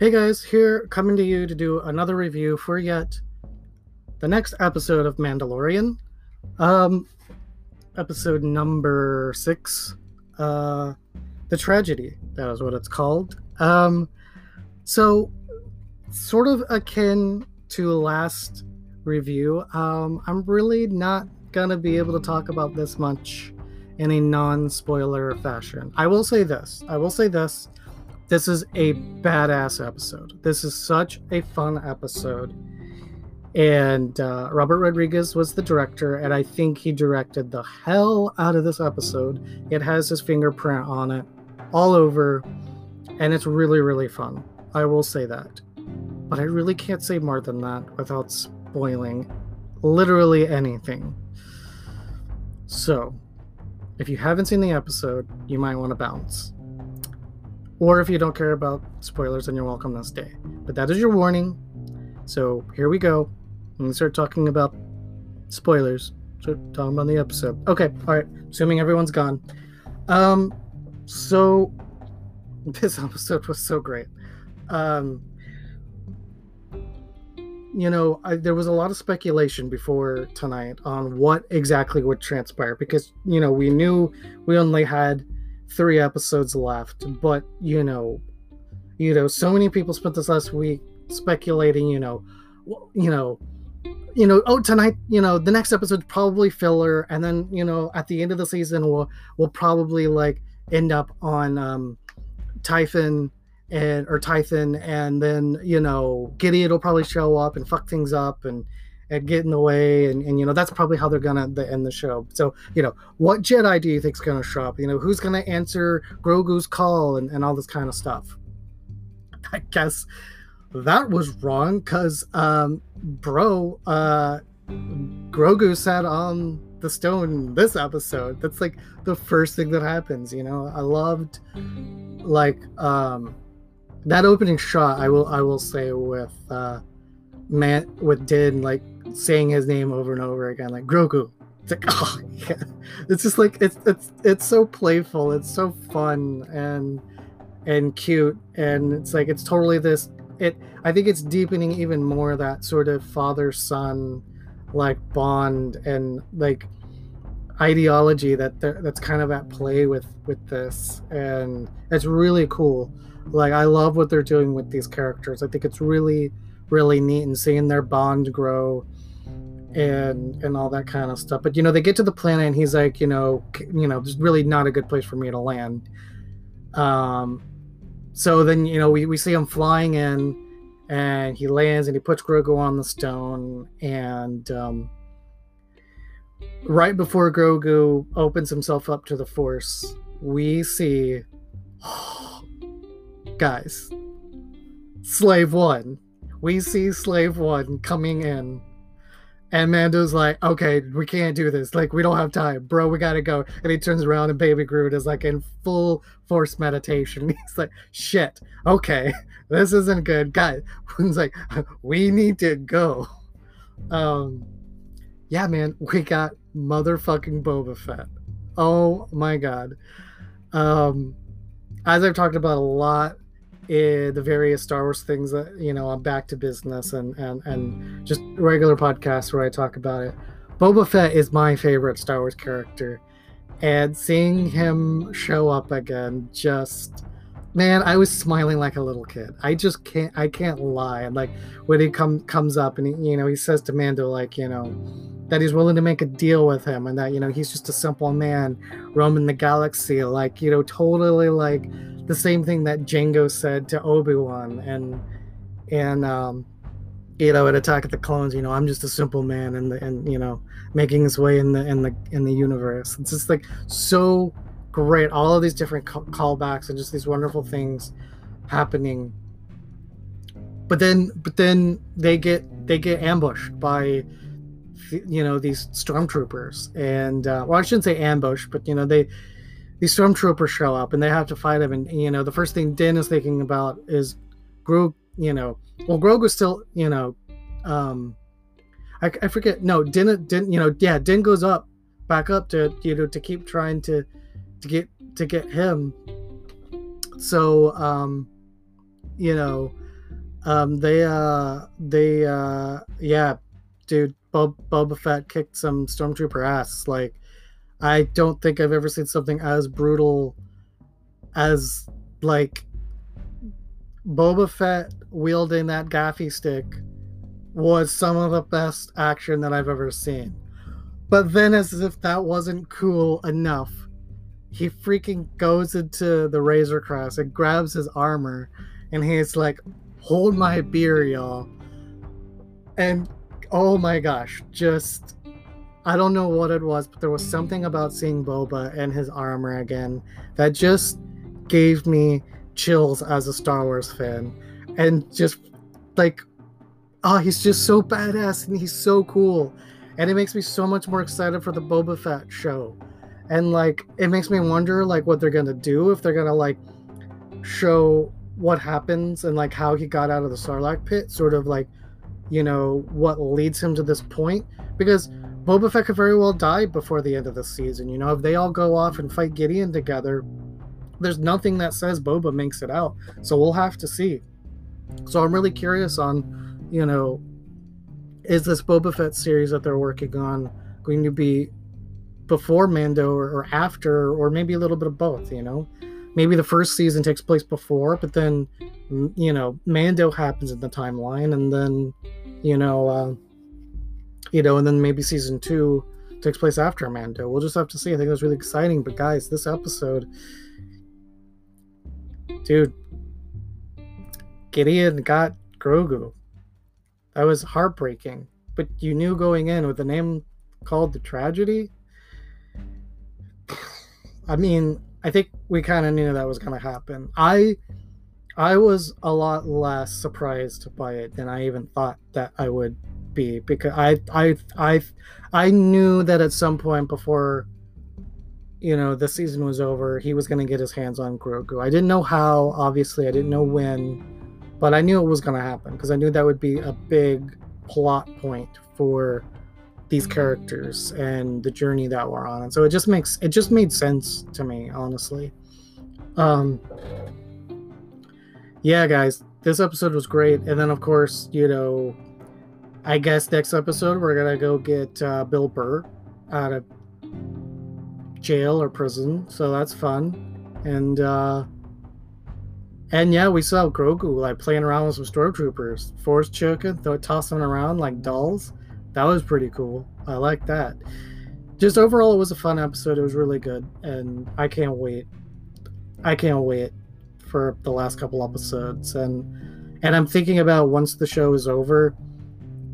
Hey guys, here coming to you to do another review for yet the next episode of Mandalorian. Um episode number 6. Uh The Tragedy. That is what it's called. Um so sort of akin to last review. Um I'm really not going to be able to talk about this much in a non-spoiler fashion. I will say this. I will say this this is a badass episode. This is such a fun episode. And uh, Robert Rodriguez was the director, and I think he directed the hell out of this episode. It has his fingerprint on it all over, and it's really, really fun. I will say that. But I really can't say more than that without spoiling literally anything. So, if you haven't seen the episode, you might want to bounce. Or if you don't care about spoilers, then you're welcome to stay. But that is your warning. So here we go. I'm gonna start talking about spoilers. Start talking about the episode. Okay, alright. Assuming everyone's gone. Um so this episode was so great. Um you know, I, there was a lot of speculation before tonight on what exactly would transpire because you know we knew we only had three episodes left, but you know, you know, so many people spent this last week speculating, you know, you know, you know, oh tonight, you know, the next episode's probably filler, and then you know, at the end of the season, we'll we'll probably like end up on um Tython and or Tython, and then you know, Giddy it'll probably show up and fuck things up and and get in the way and, and you know that's probably how they're gonna end the show. So you know what jedi do you think's gonna show up? You know who's gonna answer grogu's call and, and all this kind of stuff? I guess that was wrong because um bro uh grogu sat on the stone this episode that's like the first thing that happens you know? I loved like um that opening shot i will i will say with uh man with Din like saying his name over and over again, like Grogu. It's like, oh yeah. It's just like it's it's it's so playful, it's so fun and and cute, and it's like it's totally this. It I think it's deepening even more that sort of father son like bond and like ideology that that's kind of at play with with this and it's really cool like i love what they're doing with these characters i think it's really really neat and seeing their bond grow and and all that kind of stuff. But you know, they get to the planet and he's like, you know, you know, there's really not a good place for me to land. Um, so then you know we we see him flying in, and he lands and he puts Grogu on the stone and. Um, right before Grogu opens himself up to the Force, we see, guys, Slave One. We see Slave One coming in and Mando's like, okay, we can't do this. Like, we don't have time, bro. We gotta go. And he turns around, and Baby Groot is like in full force meditation. He's like, shit. Okay, this isn't good, guys. He's like, we need to go. Um, yeah, man, we got motherfucking Boba Fett. Oh my god. Um, as I've talked about a lot in the various Star Wars things that you know I'm back to business and and and just regular podcasts where I talk about it. Boba Fett is my favorite Star Wars character, and seeing him show up again just man i was smiling like a little kid i just can't i can't lie and like when he come comes up and he, you know he says to mando like you know that he's willing to make a deal with him and that you know he's just a simple man roaming the galaxy like you know totally like the same thing that Jango said to Obi-Wan and and um you know at Attack of the Clones, you know, I'm just a simple man and and you know, making his way in the in the in the universe. It's just like so great all of these different callbacks and just these wonderful things happening but then but then they get they get ambushed by you know these stormtroopers and uh, well i shouldn't say ambush but you know they these stormtroopers show up and they have to fight them. And you know, the first thing Din is thinking about is Grog. You know, well, Grogu's still. You know, um, I, I forget. No, Din. Din. You know, yeah, Din goes up, back up to you know to keep trying to to get to get him. So, um, you know, Um, they uh, they uh, yeah, dude, Bob Boba Fett kicked some stormtrooper ass. Like, I don't think I've ever seen something as brutal as like Boba Fett wielding that gaffi stick was some of the best action that I've ever seen. But then, as if that wasn't cool enough, he freaking goes into the Razor Crest and grabs his armor, and he's like, "Hold my beer, y'all!" And oh my gosh, just I don't know what it was, but there was something about seeing Boba and his armor again that just gave me chills as a Star Wars fan, and just like, oh, he's just so badass and he's so cool and it makes me so much more excited for the Boba Fett show. And like it makes me wonder like what they're gonna do if they're gonna like show what happens and like how he got out of the Sarlacc pit, sort of like you know what leads him to this point. Because Boba Fett could very well die before the end of the season. You know, if they all go off and fight Gideon together, there's nothing that says Boba makes it out. So we'll have to see. So I'm really curious on, you know, is this Boba Fett series that they're working on going to be before Mando or, or, after, or maybe a little bit of both? You know, maybe the first season takes place before, but then you know Mando happens in the timeline, and then you know, uh, you know, and then maybe season two takes place after Mando. We'll just have to see. I think that's really exciting. But guys, this episode, dude, Gideon got Grogu. That was heartbreaking. But you knew going in with a name called the tragedy. I mean, I think we kind of knew that was going to happen. I I was a lot less surprised by it than I even thought that I would be because I I I I knew that at some point before you know the season was over, he was going to get his hands on Grogu. I didn't know how, obviously, I didn't know when but I knew it was going to happen because I knew that would be a big plot point for these characters and the journey that we're on. And so it just makes it just made sense to me, honestly. Um Yeah, guys, this episode was great. And then of course, you know, I guess next episode we're to go get uh, Bill Burr out of jail or prison. So that's fun. And uh and yeah, we saw Grogu like playing around with some stormtroopers, force choking, th- tossing them around like dolls. That was pretty cool. I like that. Just overall, it was a fun episode. It was really good, and I can't wait. I can't wait for the last couple episodes, and and I'm thinking about once the show is over,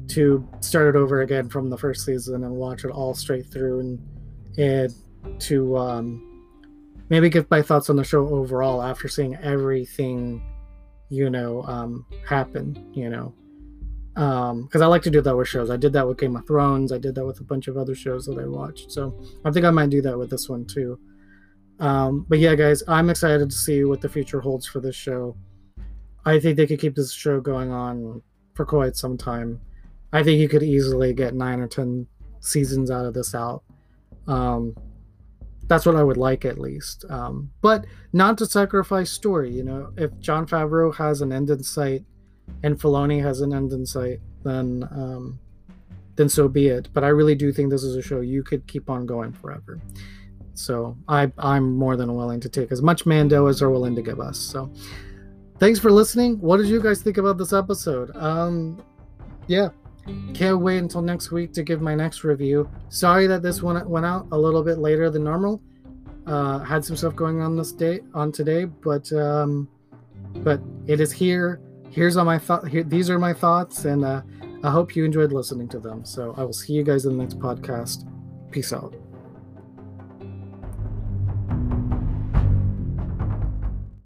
to start it over again from the first season and watch it all straight through, and and to um, maybe give my thoughts on the show overall after seeing everything, you know, um, happen. You know, because um, I like to do that with shows. I did that with Game of Thrones. I did that with a bunch of other shows that I watched. So I think I might do that with this one too. Um, but yeah, guys, I'm excited to see what the future holds for this show. I think they could keep this show going on for quite some time. I think you could easily get nine or ten seasons out of this out. Um, that's what I would like at least. Um, but not to sacrifice story. You know, if Jon Favreau has an end in sight and Filoni has an end in sight, then um, then so be it. But I really do think this is a show you could keep on going forever. So I I'm more than willing to take as much Mando as they're willing to give us. So thanks for listening. What did you guys think about this episode? Um, yeah, can't wait until next week to give my next review. Sorry that this one went out a little bit later than normal. Uh, had some stuff going on this day on today, but um, but it is here. Here's all my thought. Here, these are my thoughts, and uh, I hope you enjoyed listening to them. So I will see you guys in the next podcast. Peace out.